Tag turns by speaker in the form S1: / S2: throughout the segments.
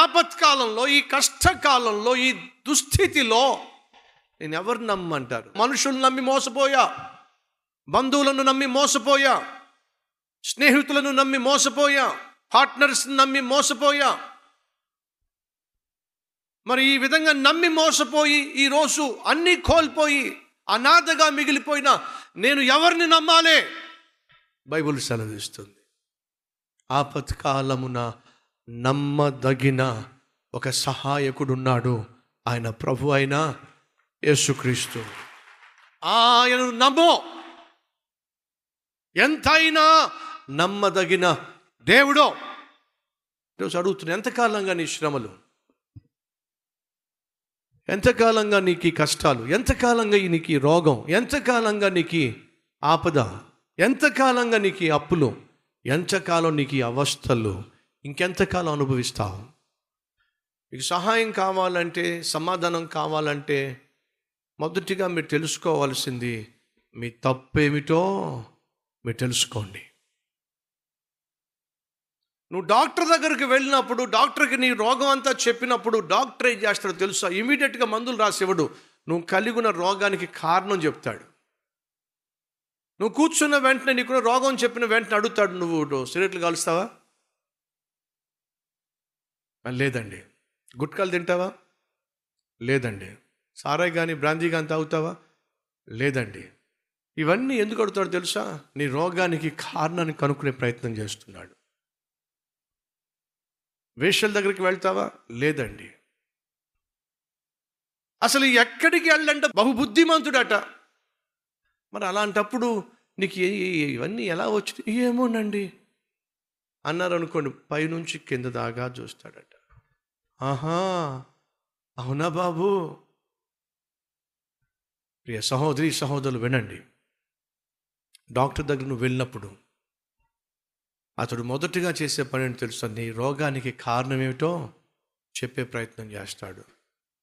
S1: ఆపత్కాలంలో ఈ కష్టకాలంలో ఈ దుస్థితిలో నేను ఎవరు నమ్మంటారు? మనుషులను నమ్మి మోసపోయా? బంధువులను నమ్మి మోసపోయా? స్నేహితులను నమ్మి మోసపోయా? పార్ట్నర్స్ నమ్మి మోసపోయా? మరి ఈ విధంగా నమ్మి మోసపోయి ఈరోజు అన్నీ కోల్పోయి అనాథగా మిగిలిపోయిన నేను ఎవరిని నమ్మాలి? బైబుల్ సెలవిస్తుంది. ఆపత్కాలమున నమ్మదగిన ఒక సహాయకుడు ఉన్నాడు ఆయన ప్రభు అయిన యేసుక్రీస్తు. ఆయనను నమ్మో. ఎంతైనా నమ్మదగిన దేవుడో. ఈరోజు అడుగుతున్నా ఎంతకాలంగా నీ శ్రమలు? ఎంతకాలంగా నీకు ఈ కష్టాలు? ఎంతకాలంగా నీకు ఈ రోగం? ఎంతకాలంగా నీకు ఆపద? ఎంతకాలంగా నీకు అప్పులు? ఎంతకాలం నీకు అవస్థలు? ఇంకెంతకాలం అనుభవిస్తావు? మీకు సహాయం కావాలంటే సమాధానం కావాలంటే మొదటిగా మీరు తెలుసుకోవాల్సింది మీ తప్పేమిటో మీరు తెలుసుకోండి. నువ్వు డాక్టర్ దగ్గరికి వెళ్ళినప్పుడు డాక్టర్కి నీ రోగం అంతా చెప్పినప్పుడు డాక్టర్ ఏం చేస్తాడో తెలుసా? ఇమీడియట్గా మందులు రాసివ్వడు నువ్వు కలిగి ఉన్న రోగానికి కారణం చెప్తాడు. నువ్వు కూర్చున్న వెంటనే నీకున్న రోగం చెప్పిన వెంటనే అడుగుతాడు నువ్వు సిగరెట్లు కాలుస్తావా? లేదండి. గుట్కాలు తింటావా? లేదండి. సారాయి కానీ బ్రాందీ కానీ తాగుతావా? లేదండి. ఇవన్నీ ఎందుకు అడుగుతాడు తెలుసా? నీ రోగానికి కారణాన్ని కనుక్కునే ప్రయత్నం చేస్తున్నాడు. వేషల దగ్గరికి వెళ్తావా? లేదండి. అసలు ఎక్కడికి వెళ్ళంటే బహుబుద్ధిమంతుడట. మరి అలాంటప్పుడు నీకు ఏ- ఇవన్నీ ఎలా వచ్చినాయి ఏమోనండి. అన్నారు అనుకోండి పైనుంచి కింద దాకా చూస్తాడట. ఆహా! అవునా బాబు? ప్రియ సహోదరి సహోదరులు వినండి. డాక్టర్ దగ్గర నువ్వు వెళ్ళినప్పుడు అతడు మొదటిగా చేసే పని తెలుస్తుంది నీ రోగానికి కారణం ఏమిటో చెప్పే ప్రయత్నం చేస్తాడు.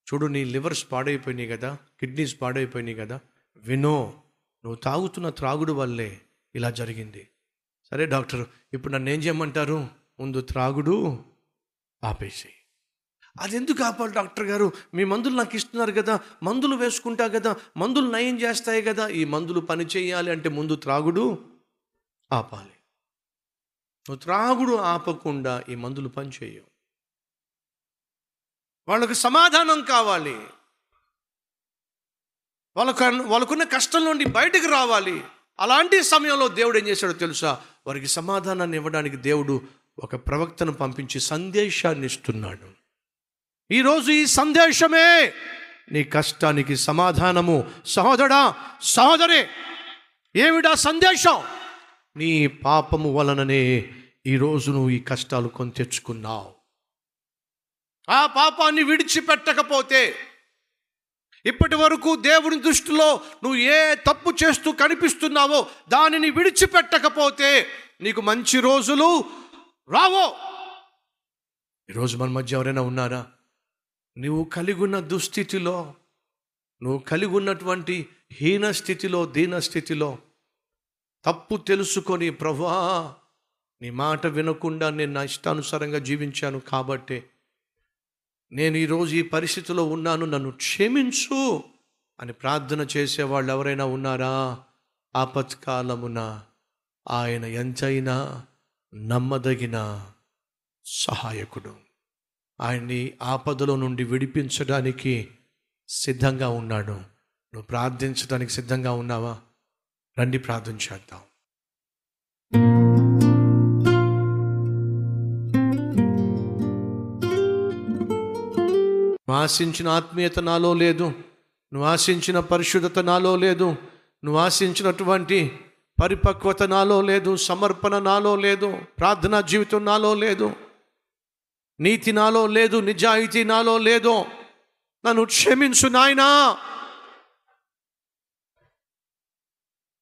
S1: చూడు నీ లివర్స్ పాడైపోయినాయి కదా కిడ్నీస్ పాడైపోయినాయి కదా వినో. నువ్వు తాగుతున్న త్రాగుడు వల్లే ఇలా జరిగింది. సరే డాక్టర్ ఇప్పుడు నన్ను ఏం చేయమంటారు? ముందు త్రాగుడు ఆపేసి అది ఎందుకు ఆపాలి డాక్టర్ గారు? మీ మందులు నాకు ఇస్తున్నారు కదా మందులు వేసుకుంటా కదా మందులు నయం చేస్తాయి కదా ఈ మందులు పని చేయాలి అంటే ముందు త్రాగుడు ఆపాలి. నువ్వు త్రాగుడు ఆపకుండా ఈ మందులు పనిచేయవు వాళ్ళకు సమాధానం కావాలి. వాళ్ళకు వాళ్ళకున్న కష్టం నుండి బయటకు రావాలి. అలాంటి సమయంలో దేవుడు ఏం చేశాడో తెలుసా? వారికి సమాధానాన్ని ఇవ్వడానికి దేవుడు ఒక ప్రవక్తను పంపించి సందేశాన్ని ఇస్తున్నాడు. ఈరోజు ఈ సందేశమే నీ కష్టానికి సమాధానము. సహోదరా సహోదరే ఏమిటా సందేశం? నీ పాపము వలననే ఈరోజు నువ్వు ఈ కష్టాలు కొని తెచ్చుకున్నావు. ఆ పాపాన్ని విడిచిపెట్టకపోతే ఇప్పటి వరకు దేవుని దృష్టిలో నువ్వు ఏ తప్పు చేస్తూ కనిపిస్తున్నావో దానిని విడిచిపెట్టకపోతే నీకు మంచి రోజులు రావో. ఈరోజు మన మధ్య ఎవరైనా ఉన్నారా? నువ్వు కలిగి ఉన్న దుస్థితిలో నువ్వు కలిగి ఉన్నటువంటి హీన స్థితిలో దీన స్థితిలో తప్పు తెలుసుకొని ప్రభా నీ మాట వినకుండా నేను నా ఇష్టానుసారంగా జీవించాను కాబట్టి నేను ఈరోజు ఈ పరిస్థితిలో ఉన్నాను నన్ను క్షమించు అని ప్రార్థన చేసేవాళ్ళు ఎవరైనా ఉన్నారా? ఆపత్కాలమున ఆయన ఎంతైనా నమ్మదగిన సహాయకుడు. ఆయన్ని ఆపదలో నుండి విడిపించడానికి సిద్ధంగా ఉన్నాడు. నువ్వు ప్రార్థించడానికి సిద్ధంగా ఉన్నావా? రండి ప్రార్థన చేద్దాం. నువ్వు ఆశించిన ఆత్మీయత నాలో లేదు. నువ్వు ఆశించిన పరిశుద్ధత నాలో లేదు. నువ్వు ఆశించినటువంటి పరిపక్వత నాలో లేదు. సమర్పణ నాలో లేదు. ప్రార్థనా జీవితం నాలో లేదు. నీతి నాలో లేదు. నిజాయితీ నాలో లేదు. నన్ను క్షమించు నాయనా.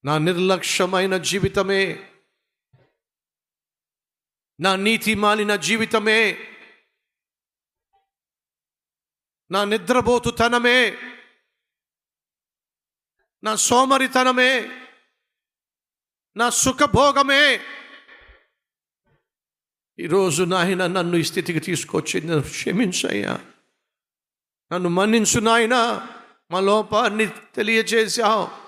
S1: నా నిర్లక్ష్యమైన జీవితమే. నా నీతి మాలిన జీవితమే. నా నిద్రపోతుతనమే. నా సోమరితనమే. నా సుఖభోగమే. ఈరోజు నాయన నన్ను ఈ స్థితికి తీసుకొచ్చి నన్ను క్షమించయ్యా. నన్ను మన్నించు నాయన. మా లోపాన్ని తెలియచేశావు.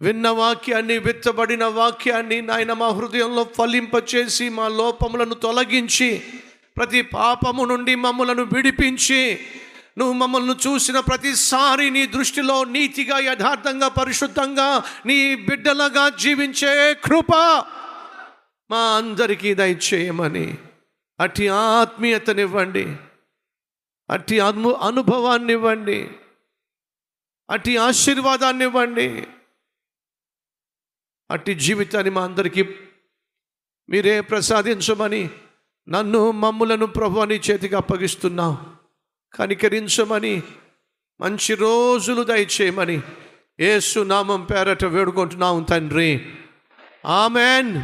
S1: విన్న వాక్యాన్ని విత్తబడిన వాక్యాన్ని నాయన మా హృదయంలో ఫలింపచేసి మా లోపములను తొలగించి ప్రతి పాపము నుండి మమ్మలను విడిపించి నువ్వు మమ్మల్ని చూసిన ప్రతిసారి నీ దృష్టిలో నీతిగా యథార్థంగా పరిశుద్ధంగా నీ బిడ్డలుగా జీవించే కృప మా అందరికీ దయచేయమని. అట్టి ఆత్మీయతనివ్వండి. అట్టి అను అనుభవాన్ని ఇవ్వండి అట్టి ఆశీర్వాదాన్ని ఇవ్వండి అట్టి జీవితాన్ని మా అందరికీ మీరే ప్రసాదించమని నన్ను మమ్ములను ప్రభు అని చేతికి అప్పగిస్తున్నావు. కనికరించమని మంచి రోజులు దయచేయమని ఏసు నామం పేరట వేడుకుంటున్నాం తండ్రి. ఆమెన్.